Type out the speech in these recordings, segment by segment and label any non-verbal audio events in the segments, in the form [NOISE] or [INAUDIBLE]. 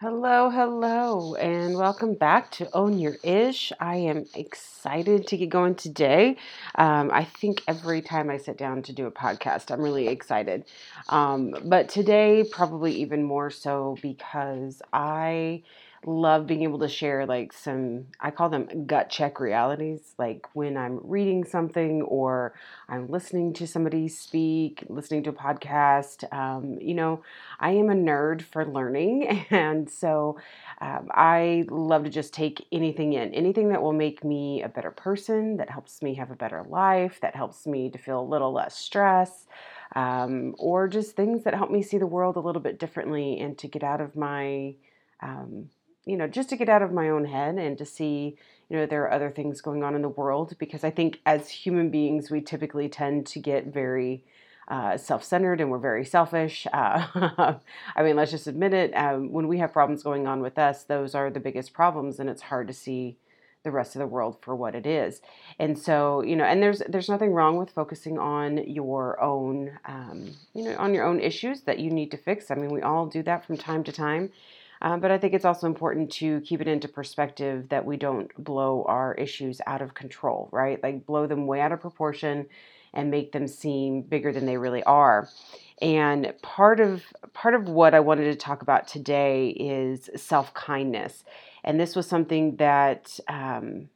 Hello, hello, and welcome back to Own Your Ish. I am excited to get going today. Um, I think every time I sit down to do a podcast, I'm really excited. Um, but today, probably even more so because I love being able to share like some i call them gut check realities like when i'm reading something or i'm listening to somebody speak listening to a podcast um, you know i am a nerd for learning. [LAUGHS] And so um, i love to just take anything in anything that will make me a better person that helps me have a better life that helps me to feel a little less stress um, or just things that help me see the world a little bit differently and to get out of my um, you know, just to get out of my own head and to see, you know, there are other things going on in the world because I think as human beings, we typically tend to get very uh, self centered and we're very selfish. [LAUGHS] Uh, I mean, let's just admit it. Um, when we have problems going on with us, those are the biggest problems, and it's hard to see the rest of the world for what it is. And so, you know, and there's there's nothing wrong with focusing on your own, um, you know, on your own issues that you need to fix. I mean, we all do that from time to time. Um, but I think it's also important to keep it into perspective that we don't blow our issues out of control, right? Like blow them way out of proportion and make them seem bigger than they really are. And part of part of what I wanted to talk about today is self kindness, and this was something that um,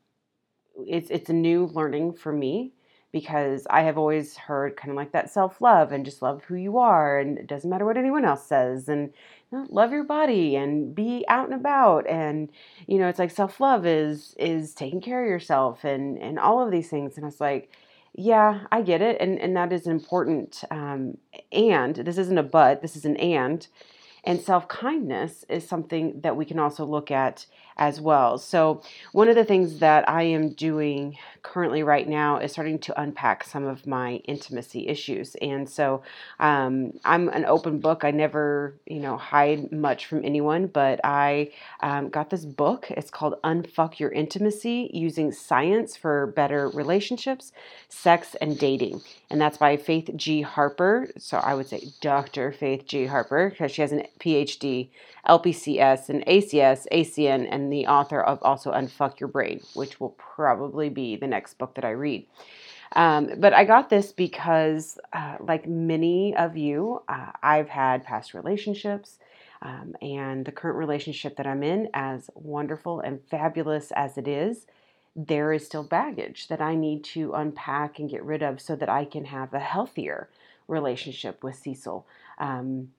it's it's a new learning for me because I have always heard kind of like that self love and just love who you are and it doesn't matter what anyone else says and you know, love your body and be out and about and you know it's like self love is is taking care of yourself and and all of these things and I was like yeah I get it and and that is important um, and this isn't a but this is an and and self kindness is something that we can also look at as well. So, one of the things that I am doing currently right now is starting to unpack some of my intimacy issues. And so, um, I'm an open book. I never, you know, hide much from anyone, but I um, got this book. It's called Unfuck Your Intimacy Using Science for Better Relationships, Sex, and Dating. And that's by Faith G. Harper. So, I would say Dr. Faith G. Harper because she has an PhD, LPCS, and ACS, ACN, and the author of also Unfuck Your Brain, which will probably be the next book that I read. Um, but I got this because, uh, like many of you, uh, I've had past relationships. Um, and the current relationship that I'm in, as wonderful and fabulous as it is, there is still baggage that I need to unpack and get rid of so that I can have a healthier relationship with Cecil. Um,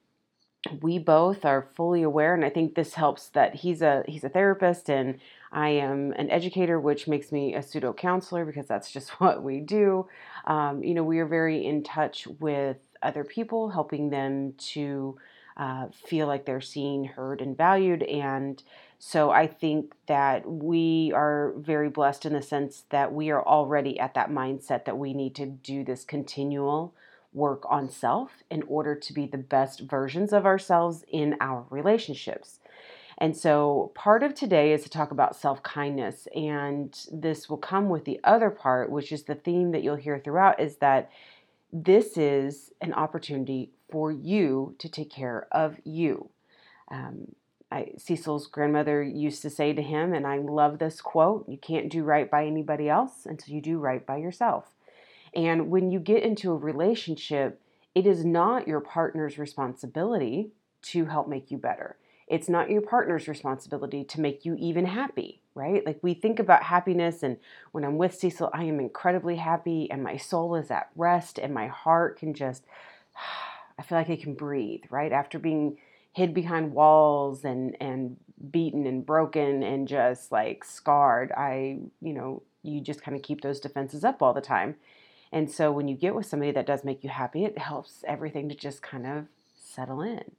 we both are fully aware and i think this helps that he's a he's a therapist and i am an educator which makes me a pseudo counselor because that's just [LAUGHS] what we do. Um, you know we are very in touch with other people helping them to uh, feel like they're seen heard and valued. And so i think that we are very blessed in the sense that we are already at that mindset that we need to do this continual work on self in order to be the best versions of ourselves in our relationships. And so, part of today is to talk about self kindness. And this will come with the other part, which is the theme that you'll hear throughout is that this is an opportunity for you to take care of you. Um, I, Cecil's grandmother used to say to him, and I love this quote you can't do right by anybody else until you do right by yourself. And when you get into a relationship, it is not your partner's responsibility to help make you better. It's not your partner's responsibility to make you even happy, right? Like we think about happiness, and when I'm with Cecil, I am incredibly happy, and my soul is at rest, and my heart can just, [SIGHS] I feel like I can breathe, right? After being hid behind walls and and beaten and broken and just like scarred, I, you know, you just kind of keep those defenses up all the time. And so when you get with somebody that does make you happy, it helps everything to just kind of settle in.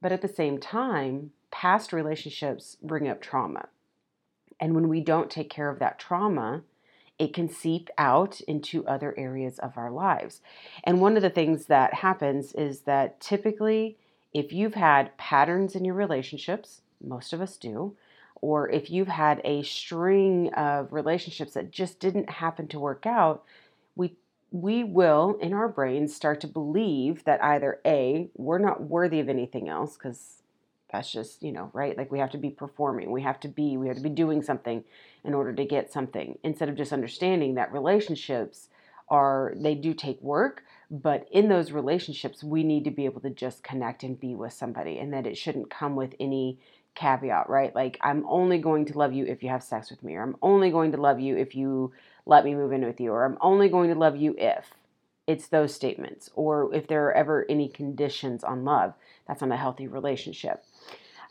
But at the same time, past relationships bring up trauma. And when we don't take care of that trauma, it can seep out into other areas of our lives. And one of the things that happens is that typically, if you've had patterns in your relationships, most of us do, or if you've had a string of relationships that just didn't happen to work out, we we will in our brains start to believe that either a we're not worthy of anything else because That's just, you know, right? Like we have to be performing, we have to be, we have to be doing something in order to get something instead of just understanding that relationships are, they do take work, but in those relationships, we need to be able to just connect and be with somebody and that it shouldn't come with any caveat, right? Like, I'm only going to love you if you have sex with me, or I'm only going to love you if you let me move in with you, or I'm only going to love you if it's those statements, or if there are ever any conditions on love. That's not a healthy relationship.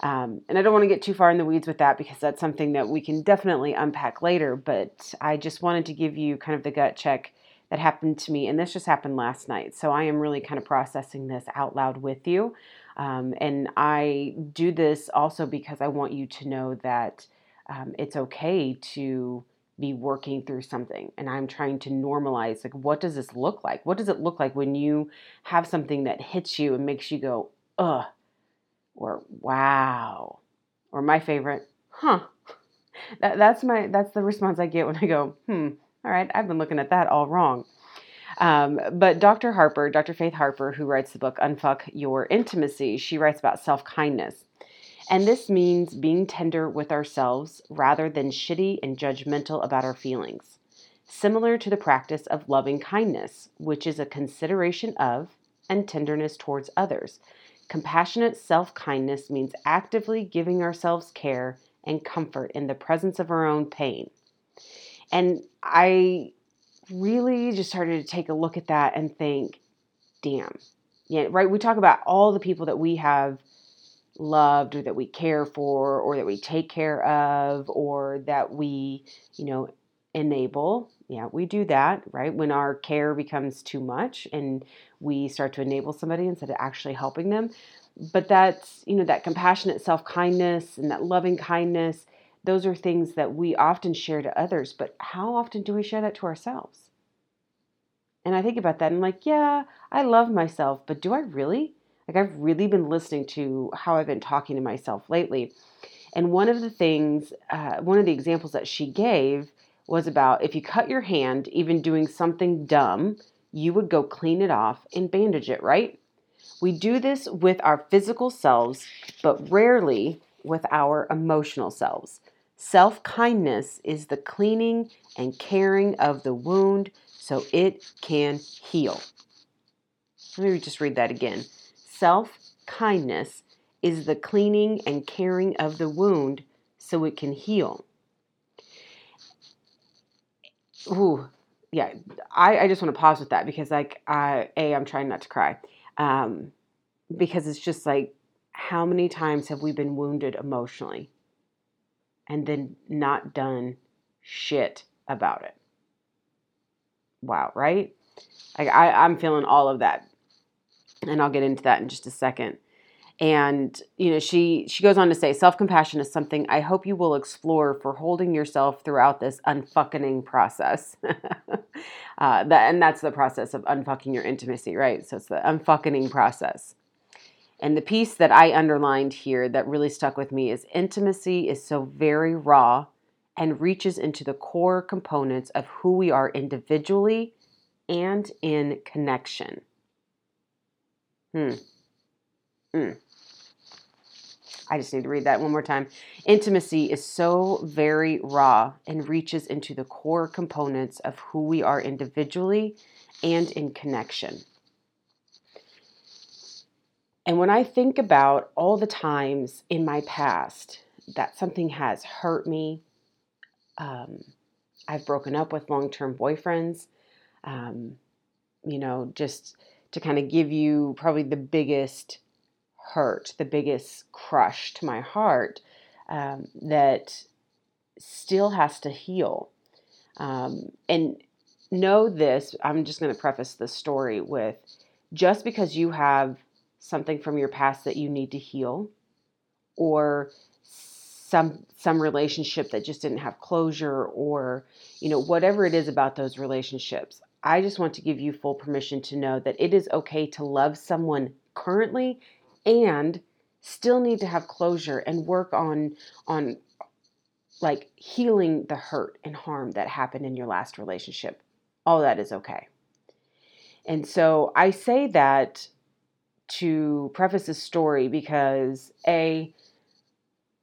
Um, and I don't want to get too far in the weeds with that because that's something that we can definitely unpack later. But I just wanted to give you kind of the gut check that happened to me. And this just happened last night. So I am really kind of processing this out loud with you. Um, and I do this also because I want you to know that um, it's okay to be working through something and i'm trying to normalize like what does this look like? What does it look like when you have something that hits you and makes you go ugh or wow or my favorite huh. [LAUGHS] That, that's my that's the response i get when i go hmm all right i've been looking at that all wrong um, but dr harper dr faith harper who writes the book unfuck your intimacy she writes about self-kindness and this means being tender with ourselves rather than shitty and judgmental about our feelings. Similar to the practice of loving kindness, which is a consideration of and tenderness towards others. Compassionate self kindness means actively giving ourselves care and comfort in the presence of our own pain. And I really just started to take a look at that and think, damn. Yeah, right. We talk about all the people that we have loved or that we care for or that we take care of or that we, you know, enable. Yeah, we do that, right? When our care becomes too much and we start to enable somebody instead of actually helping them. But that's, you know, that compassionate self kindness and that loving kindness, those are things that we often share to others. But how often do we share that to ourselves? And I think about that and like, yeah, I love myself, but do I really? Like I've really been listening to how I've been talking to myself lately. And one of the things, uh, one of the examples that she gave was about if you cut your hand, even doing something dumb, you would go clean it off and bandage it, right? We do this with our physical selves, but rarely with our emotional selves. Self kindness is the cleaning and caring of the wound so it can heal. Let me just read that again. Self kindness is the cleaning and caring of the wound so it can heal. Ooh, yeah. I, I just want to pause with that because, like, I, A, I'm trying not to cry. Um, because it's just like, how many times have we been wounded emotionally and then not done shit about it? Wow, right? I, I'm feeling all of that and I'll get into that in just a second. And you know, she she goes on to say, self-compassion is something I hope you will explore for holding yourself throughout this unfucking process. [LAUGHS] uh, that and that's the process of unfucking your intimacy, right? So it's the unfucking process. And the piece that I underlined here that really stuck with me is intimacy is so very raw and reaches into the core components of who we are individually and in connection. Hmm. Hmm. I just need to read that one more time. Intimacy is so very raw and reaches into the core components of who we are individually and in connection. And when I think about all the times in my past that something has hurt me, um, I've broken up with long term boyfriends, um, you know, just to kind of give you probably the biggest hurt, the biggest crush to my heart um, that still has to heal. Um, and know this I'm just going to preface the story with just because you have something from your past that you need to heal or some some relationship that just didn't have closure or you know whatever it is about those relationships I just want to give you full permission to know that it is okay to love someone currently and still need to have closure and work on on like healing the hurt and harm that happened in your last relationship. All that is okay. And so I say that to preface this story because A,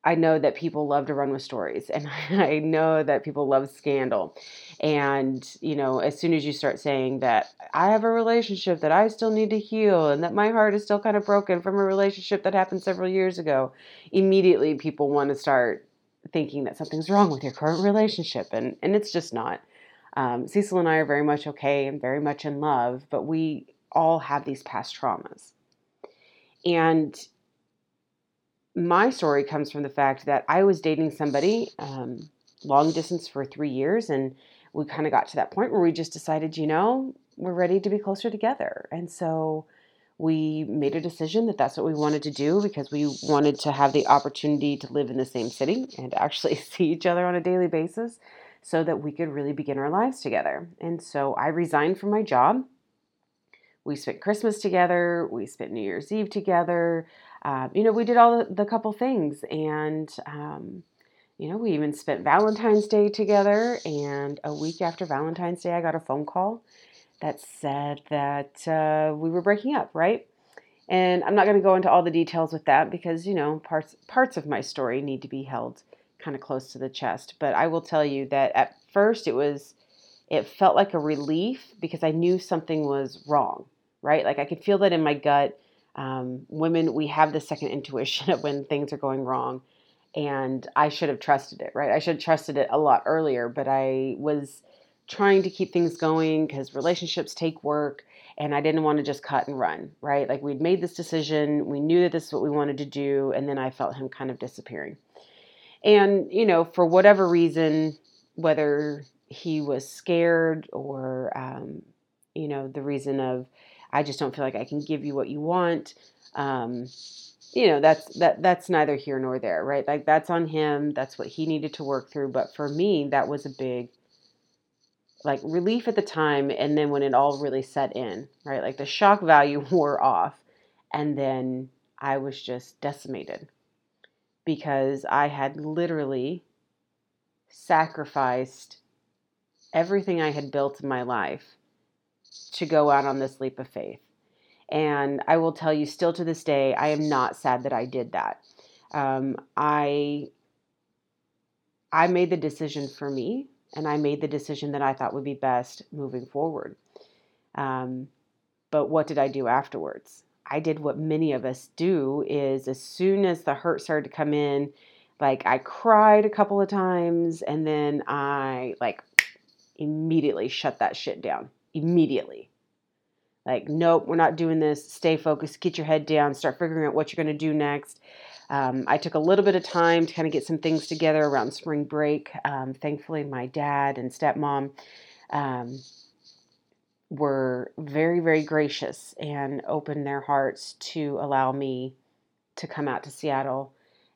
I know that people love to run with stories and [LAUGHS] I know that people love scandal. And, you know, as soon as you start saying that I have a relationship that I still need to heal and that my heart is still kind of broken from a relationship that happened several years ago, immediately people want to start thinking that something's wrong with your current relationship. And, and it's just not. Um, Cecil and I are very much okay and very much in love, but we all have these past traumas. And my story comes from the fact that I was dating somebody um, long distance for three years, and we kind of got to that point where we just decided, you know, we're ready to be closer together. And so we made a decision that that's what we wanted to do because we wanted to have the opportunity to live in the same city and actually [LAUGHS] see each other on a daily basis so that we could really begin our lives together. And so I resigned from my job. We spent Christmas together, we spent New Year's Eve together. Uh, you know, we did all the, the couple things, and um, you know, we even spent Valentine's Day together. And a week after Valentine's Day, I got a phone call that said that uh, we were breaking up, right? And I'm not going to go into all the details with that because you know parts parts of my story need to be held kind of close to the chest. But I will tell you that at first it was it felt like a relief because I knew something was wrong, right? Like I could feel that in my gut um, women, we have the second [LAUGHS] intuition of when things are going wrong. And I should have trusted it, right? I should have trusted it a lot earlier, but I was trying to keep things going because relationships take work and I didn't want to just cut and run, right? Like we'd made this decision, we knew that this is what we wanted to do, and then I felt him kind of disappearing. And, you know, for whatever reason, whether he was scared or, um, you know, the reason of I just don't feel like I can give you what you want. Um, you know, that's that that's neither here nor there, right? Like that's on him. That's what he needed to work through. But for me, that was a big like relief at the time and then when it all really set in, right? Like the shock value [LAUGHS] wore off and then I was just decimated because I had literally sacrificed everything I had built in my life to go out on this leap of faith. And I will tell you, still to this day, I am not sad that I did that. Um, I I made the decision for me, and I made the decision that I thought would be best moving forward. Um, but what did I do afterwards? I did what many of us do: is as soon as the hurt started to come in, like I cried a couple of times, and then I like immediately shut that shit down immediately. Like, nope, we're not doing this. Stay focused, get your head down, start figuring out what you're going to do next. Um, I took a little bit of time to kind of get some things together around spring break. Um, thankfully, my dad and stepmom um, were very, very gracious and opened their hearts to allow me to come out to Seattle.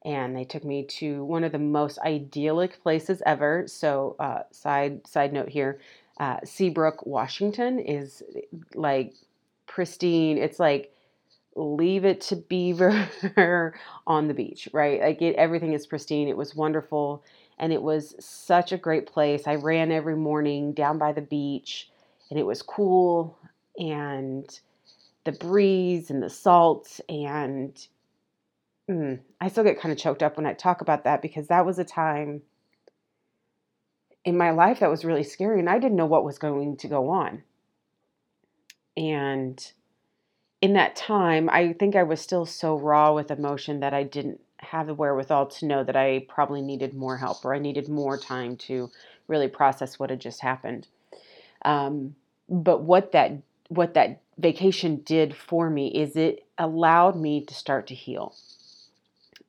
And they took me to one of the most idyllic places ever. So, uh, side side note here, uh, Seabrook, Washington is like pristine. It's like leave it to Beaver [LAUGHS] on the beach, right? Like it, everything is pristine. It was wonderful. And it was such a great place. I ran every morning down by the beach and it was cool and the breeze and the salt and mm, I still get kind of choked up when I talk about that because that was a time in my life that was really scary and I didn't know what was going to go on. And in that time, I think I was still so raw with emotion that I didn't have the wherewithal to know that I probably needed more help or I needed more time to really process what had just happened. Um, but what that what that vacation did for me is it allowed me to start to heal.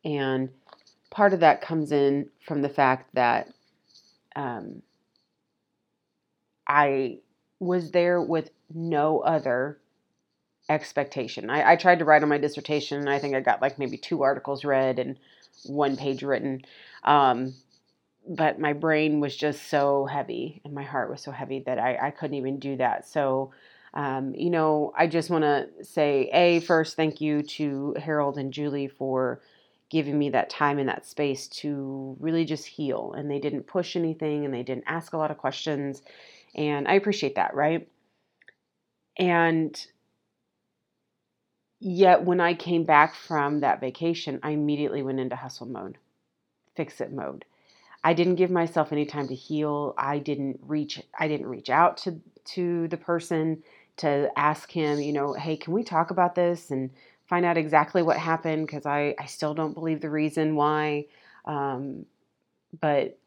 And part of that comes in from the fact that um, I was there with no other expectation. I, I, tried to write on my dissertation, and I think I got like maybe two articles read and one page written. Um, but my brain was just so heavy, and my heart was so heavy that I, I couldn't even do that. So, um, you know, I just want to say, a first, thank you to Harold and Julie for giving me that time and that space to really just heal. And they didn't push anything and they didn't ask a lot of questions. And I appreciate that, right? And Yet when I came back from that vacation, I immediately went into hustle mode, fix it mode. I didn't give myself any time to heal. I didn't reach I didn't reach out to to the person to ask him, you know, hey, can we talk about this and find out exactly what happened because I, I still don't believe the reason why. Um, but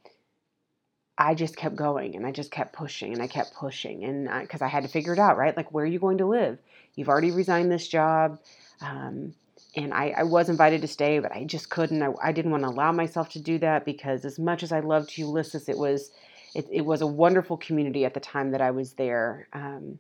I just kept going and I just kept pushing and I kept pushing and because I, I, had to figure it out, right? Like, where are you going to live? You've already resigned this job. Um, and I, I, was invited to stay, but I just couldn't. I, I, didn't want to allow myself to do that because as much as I loved Ulysses, it was it, it was a wonderful community at the time that I was there. Um,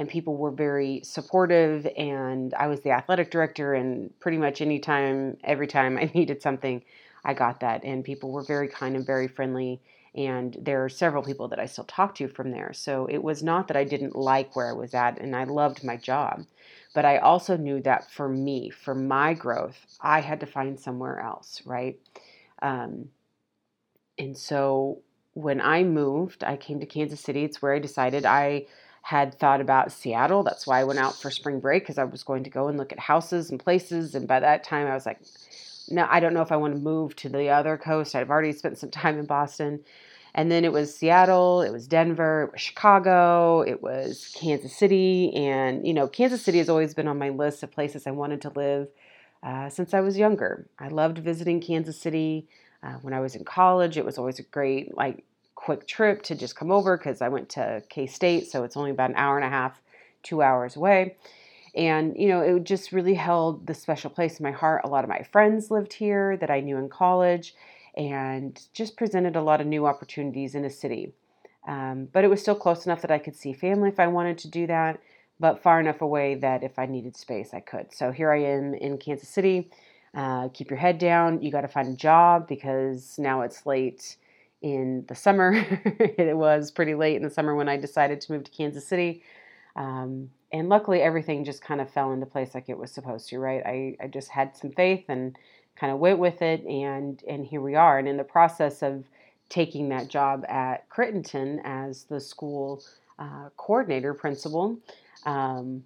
and people were very supportive and I was the athletic director and pretty much anytime every time I [LAUGHS] needed something I got that and people were very kind and very friendly and there are several people that I still talk to from there. So it was not that I didn't like where I was at and I loved my job, but I also knew that for me, for my growth, I had to find somewhere else, right? Um, and so when I moved, I came to Kansas City. It's where I decided I had thought about Seattle. That's why I went out for spring break because I was going to go and look at houses and places. And by that time, I was like, no, I don't know if I want to move to the other coast. I've already spent some time in Boston. And then it was Seattle, it was Denver, it was Chicago, it was Kansas City. And, you know, Kansas City has always been on my list of places I wanted to live uh, since I was younger. I loved visiting Kansas City. Uh, when I was in college, it was always a great, like, quick trip to just come over because I went to K State, so it's only about an hour and a half, two hours away. And, you know, it just really held the special place in my heart. A lot of my friends lived here that I knew in college and just presented a lot of new opportunities in a city. Um, but it was still close enough that I could see family if I wanted to do that, but far enough away that if I needed space, I could. So here I am in Kansas City. Uh, keep your head down. You got to find a job because now it's late in the summer. [LAUGHS] it was pretty late in the summer when I decided to move to Kansas City. Um, and luckily, everything just kind of fell into place like it was supposed to, right? I, I just had some faith and kind of went with it, and, and here we are. And in the process of taking that job at Crittenton as the school uh, coordinator principal, um,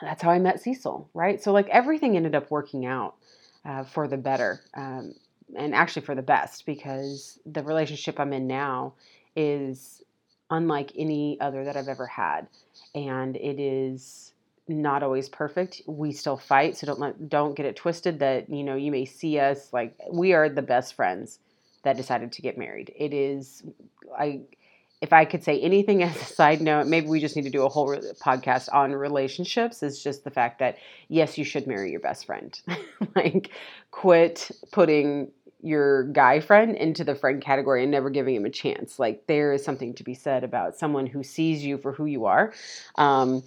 that's how I met Cecil, right? So, like, everything ended up working out uh, for the better. Um, and actually for the best because the relationship I'm in now is unlike any other that I've ever had. And it is not always perfect. We still fight, so don't let, don't get it twisted that, you know, you may see us like we are the best friends that decided to get married. It is I if I could say anything as a side note, maybe we just need to do a whole podcast on relationships. Is just the fact that yes, you should marry your best friend. [LAUGHS] like, quit putting your guy friend into the friend category and never giving him a chance. Like, there is something to be said about someone who sees you for who you are. Um,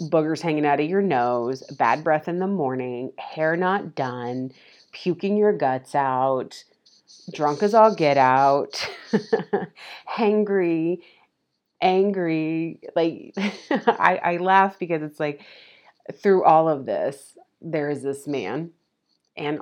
boogers hanging out of your nose, bad breath in the morning, hair not done, puking your guts out drunk as all get out, [LAUGHS] hangry, angry. Like, [LAUGHS] I, I laugh because it's like through all of this, there is this man, and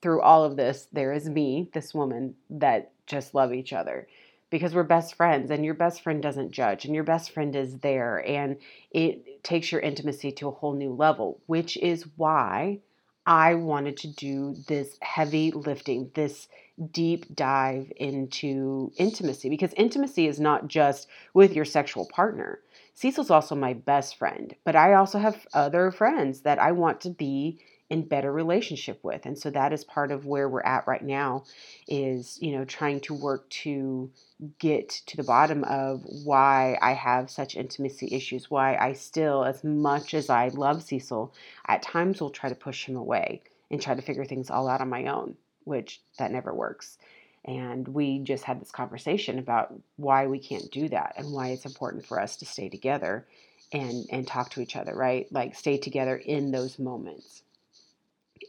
through all of this, there is me, this woman, that just love each other because we're best friends and your best friend doesn't judge and your best friend is there and it takes your intimacy to a whole new level, which is why I wanted to do this heavy lifting, this deep dive into intimacy because intimacy is not just with your sexual partner. Cecil's also my best friend, but I also have other friends that I want to be in better relationship with. And so that is part of where we're at right now is, you know, trying to work to get to the bottom of why I have such intimacy issues, why I still as much as I love Cecil, at times will try to push him away and try to figure things all out on my own which that never works. And we just had this conversation about why we can't do that and why it's important for us to stay together and and talk to each other, right? Like stay together in those moments.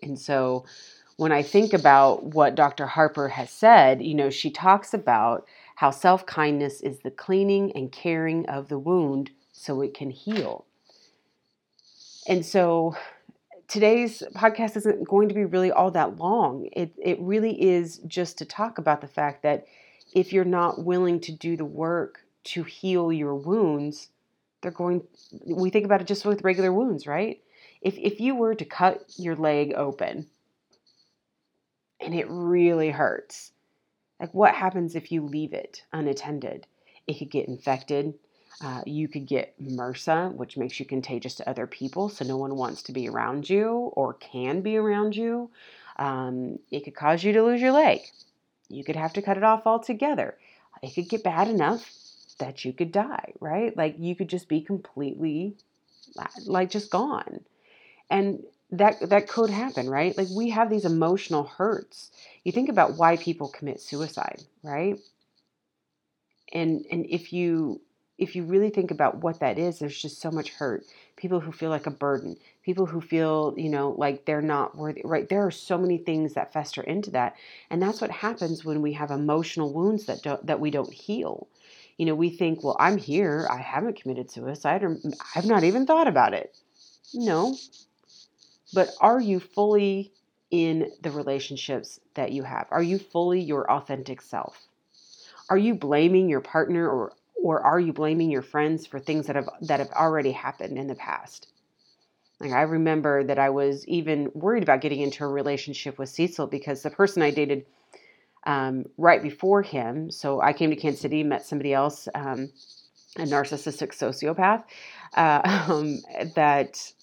And so when I think about what Dr. Harper has said, you know, she talks about how self-kindness is the cleaning and caring of the wound so it can heal. And so today's podcast isn't going to be really all that long. It it really is just to talk about the fact that if you're not willing to do the work to heal your wounds, they're going we think about it just with regular wounds, right? If, if you were to cut your leg open and it really hurts, like what happens if you leave it unattended? It could get infected. Uh, you could get MRSA, which makes you contagious to other people, so no one wants to be around you or can be around you. Um, it could cause you to lose your leg. You could have to cut it off altogether. It could get bad enough that you could die, right? Like you could just be completely like just gone. And that that could happen, right? Like we have these emotional hurts. You think about why people commit suicide, right? And and if you if you really think about what that is, there's just so much hurt. People who feel like a burden, people who feel, you know, like they're not worthy, right? There are so many things that fester into that. And that's what happens when we have emotional wounds that don't, that we don't heal. You know, we think, well, I'm here. I haven't committed suicide or mm, I've not even thought about it. No. But are you fully in the relationships that you have? Are you fully your authentic self? Are you blaming your partner or or are you blaming your friends for things that have that have already happened in the past? Like I remember that I was even worried about getting into a relationship with Cecil because the person I dated um, right before him, so I came to Kansas City, met somebody else, um, a narcissistic sociopath, uh, [LAUGHS] um, that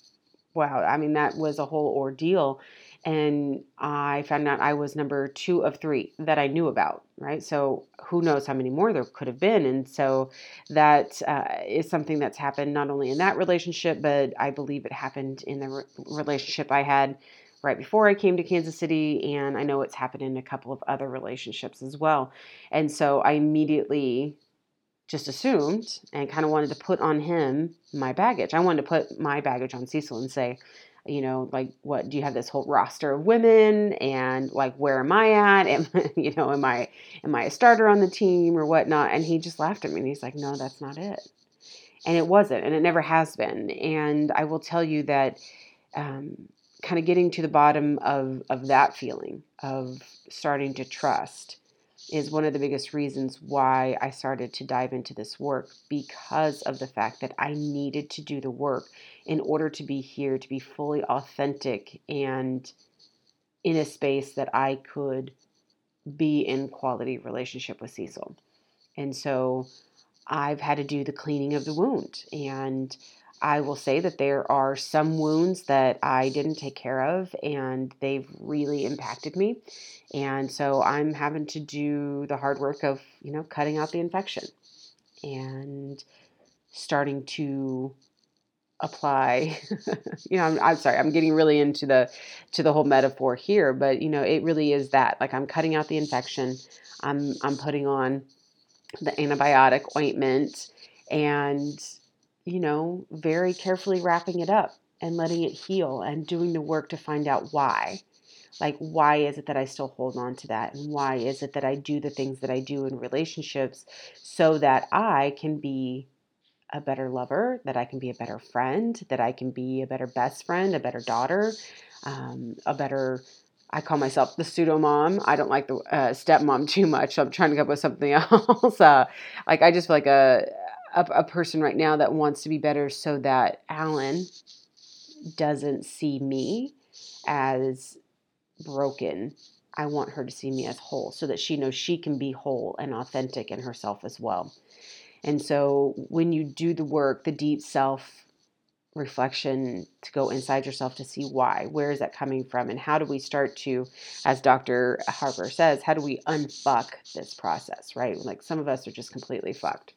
wow, I mean that was a whole ordeal and I found out I was number two of three that I knew about, right? So who knows how many more there could have been. And so that uh, is something that's happened not only in that relationship, but I believe it happened in the re- relationship I had right before I came to Kansas City. And I know it's happened in a couple of other relationships as well. And so I immediately just assumed and kind of wanted to put on him my baggage. I wanted to put my baggage on Cecil and say, you know, like what do you have this whole roster of women and like where am I at? Am [LAUGHS] you know, am I am I a starter on the team or whatnot? And he just laughed at me and he's like, No, that's not it. And it wasn't, and it never has been. And I will tell you that um, kind of getting to the bottom of of that feeling of starting to trust is one of the biggest reasons why I started to dive into this work because of the fact that I needed to do the work in order to be here, to be fully authentic and in a space that I could be in quality relationship with Cecil. And so I've had to do the cleaning of the wound. And I will say that there are some wounds that I didn't take care of and they've really impacted me. And so I'm having to do the hard work of, you know, cutting out the infection and starting to apply [LAUGHS] you know I'm, I'm, sorry i'm getting really into the to the whole metaphor here but you know it really is that like i'm cutting out the infection i'm i'm putting on the antibiotic ointment and you know very carefully wrapping it up and letting it heal and doing the work to find out why like why is it that i still hold on to that and why is it that i do the things that i do in relationships so that i can be a better lover, that I can be a better friend, that I can be a better best friend, a better daughter, um, a better. I call myself the pseudo mom. I don't like the uh, stepmom [LAUGHS] too much. So I'm trying to come up with something [LAUGHS] else. Uh, like I just feel like a, a a person right now that wants to be better, so that Alan doesn't see me as broken. I want her to see me as whole, so that she knows she can be whole and authentic in herself as well. And so when you do the work, the deep self reflection to go inside yourself to see why, where is that coming from, and how do we start to, as Dr. Harper says, how do we unfuck this process, right? Like some of us are just completely fucked.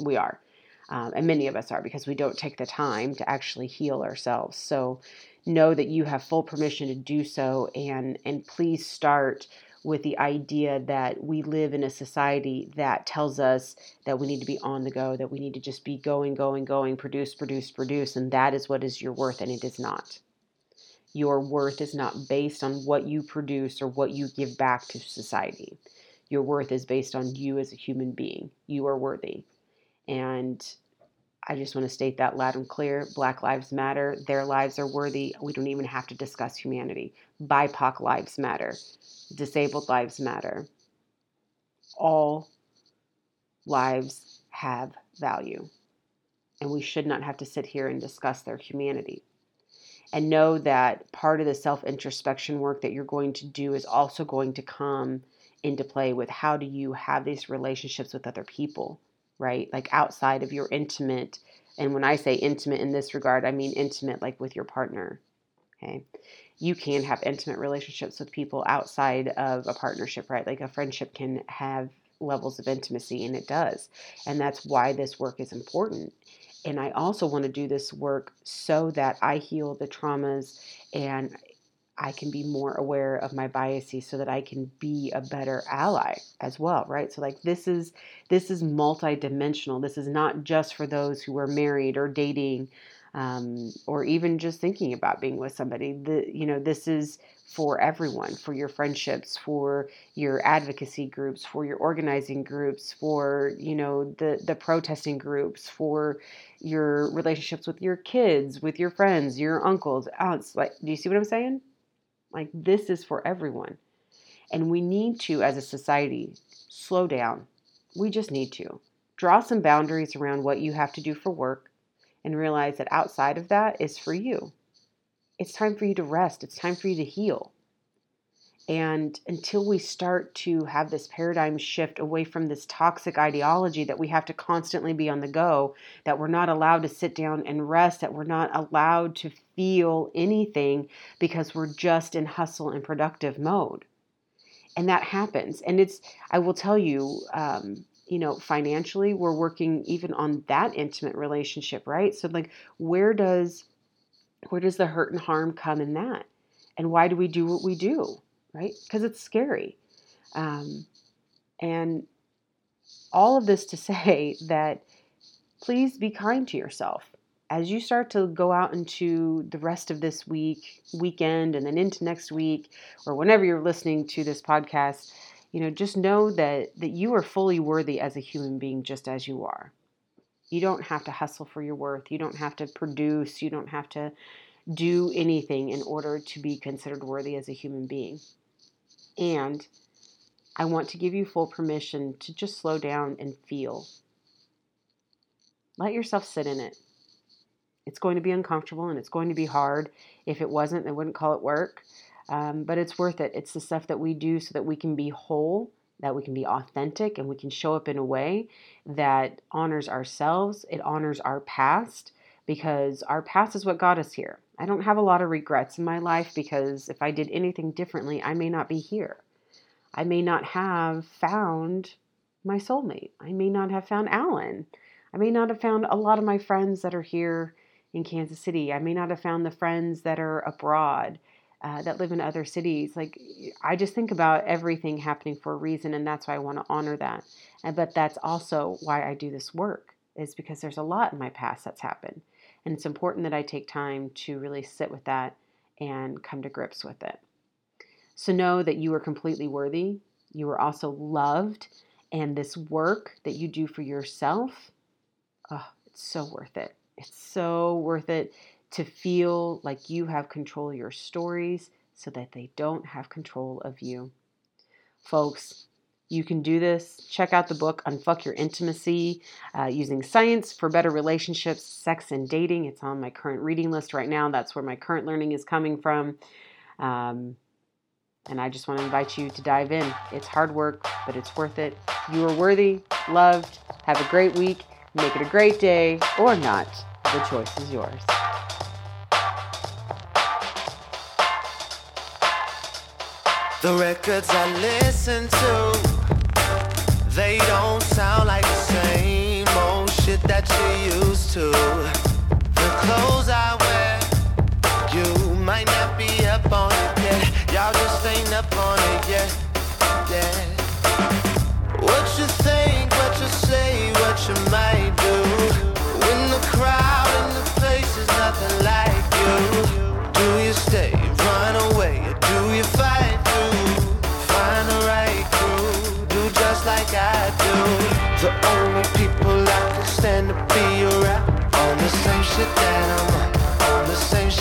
We are. Um, and many of us are because we don't take the time to actually heal ourselves. So know that you have full permission to do so and and please start with the idea that we live in a society that tells us that we need to be on the go, that we need to just be going, going, going, produce, produce, produce, and that is what is your worth, and it is not. Your worth is not based on what you produce or what you give back to society. Your worth is based on you as a human being. You are worthy. And I just want to state that loud and clear. Black lives matter. Their lives are worthy. We don't even have to discuss humanity. BIPOC lives matter. Disabled lives matter. All lives have value. And we should not have to sit here and discuss their humanity. And know that part of the self introspection work that you're going to do is also going to come into play with how do you have these relationships with other people, right? Like outside of your intimate. And when I say intimate in this regard, I mean intimate like with your partner. Okay. You can have intimate relationships with people outside of a partnership, right? Like a friendship can have levels of intimacy, and it does. And that's why this work is important. And I also want to do this work so that I heal the traumas and I can be more aware of my biases so that I can be a better ally as well, right? So like this is this is multidimensional. This is not just for those who are married or dating um, or even just thinking about being with somebody. The you know this is for everyone, for your friendships, for your advocacy groups, for your organizing groups, for you know the the protesting groups, for your relationships with your kids, with your friends, your uncles, aunts. Like, do you see what I'm saying? Like this is for everyone, and we need to, as a society, slow down. We just need to draw some boundaries around what you have to do for work, and realize that outside of that is for you it's time for you to rest. It's time for you to heal. And until we start to have this paradigm shift away from this toxic ideology that we have to constantly be on the go, that we're not allowed to sit down and rest, that we're not allowed to feel anything because we're just in hustle and productive mode. And that happens. And it's, I will tell you, um, you know, financially, we're working even on that intimate relationship, right? So, like, where does where does the hurt and harm come in that? And why do we do what we do? Right? Because it's scary. Um, and all of this to [LAUGHS] say that please be kind to yourself as you start to go out into the rest of this week, weekend, and then into next week, or whenever you're listening to this podcast, you know, just know that that you are fully worthy as a human being, just as you are. You don't have to hustle for your worth. You don't have to produce. You don't have to do anything in order to be considered worthy as a human being. And I want to give you full permission to just slow down and feel. Let yourself sit in it. It's going to be uncomfortable and it's going to be hard. If it wasn't, I wouldn't call it work. Um, but it's worth it. It's the stuff that we do so that we can be whole that we can be authentic and we can show up in a way that honors ourselves, it honors our past, because our past is what got us here. I don't have a lot of regrets in my life because if I did anything differently, I may not be here. I may not have found my soulmate. I may not have found Alan. I may not have found a lot of my friends that are here in Kansas City. I may not have found the friends that are abroad uh, that live in other cities. Like, I just think about everything happening for a reason, and that's why I want to honor that. And, but that's also why I do this work, is because there's a lot in my past that's happened. And it's important that I take time to really sit with that and come to grips with it. So know that you are completely worthy. You are also loved. And this work that you do for yourself, oh, it's so worth it. It's so worth it to feel like you have control of your stories so that they don't have control of you. Folks, you can do this. Check out the book Unfuck Your Intimacy uh, Using Science for Better Relationships, Sex, and Dating. It's on my current reading list right now. That's where my current learning is coming from. Um, and I just want to invite you to dive in. It's hard work, but it's worth it. You are worthy, loved. Have a great week. Make it a great day or not. The choice is yours. The records I listen to, they don't sound like the same old shit that you used to. The clothes I wear, you might not be up on it yet. Y'all just ain't up on it yet.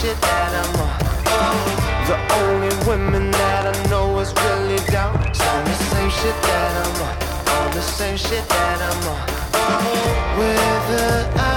shit that I'm on. The only women that I know is really down. It's on the same shit that I'm on. On the same shit that I'm on. Whether I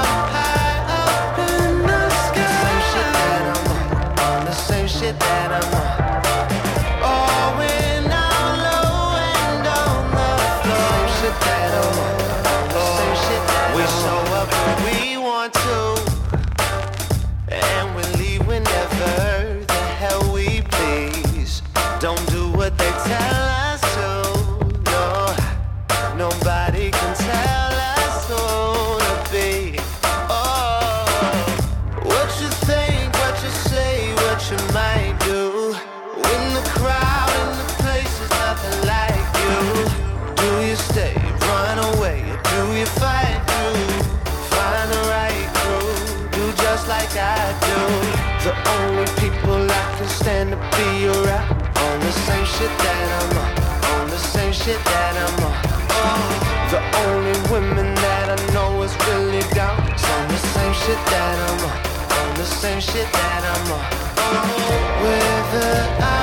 stand to be around on the same shit that I'm on, on the same shit that I'm on. Oh, the only women that I know is really down on the same shit that I'm on, on the same shit that I'm on. Oh, whether I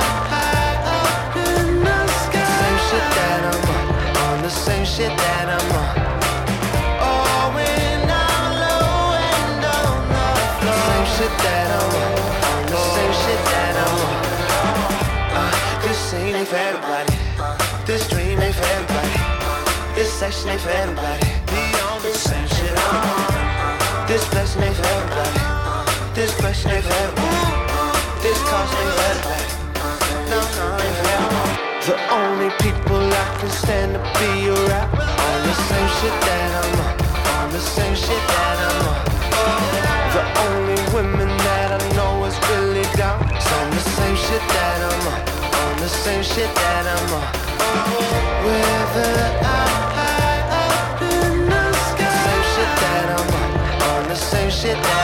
This section ain't for everybody. Be on the same shit I'm on. This blessing ain't for everybody. This blessing ain't for everybody. This cost ain't for everybody. No, no, ain't for everybody. The only people I can stand to be around on the same shit that I'm on. On the same shit that I'm on. The only women that I know is really down on the same shit that I'm on. On the same shit that I'm on. Whether I'm high up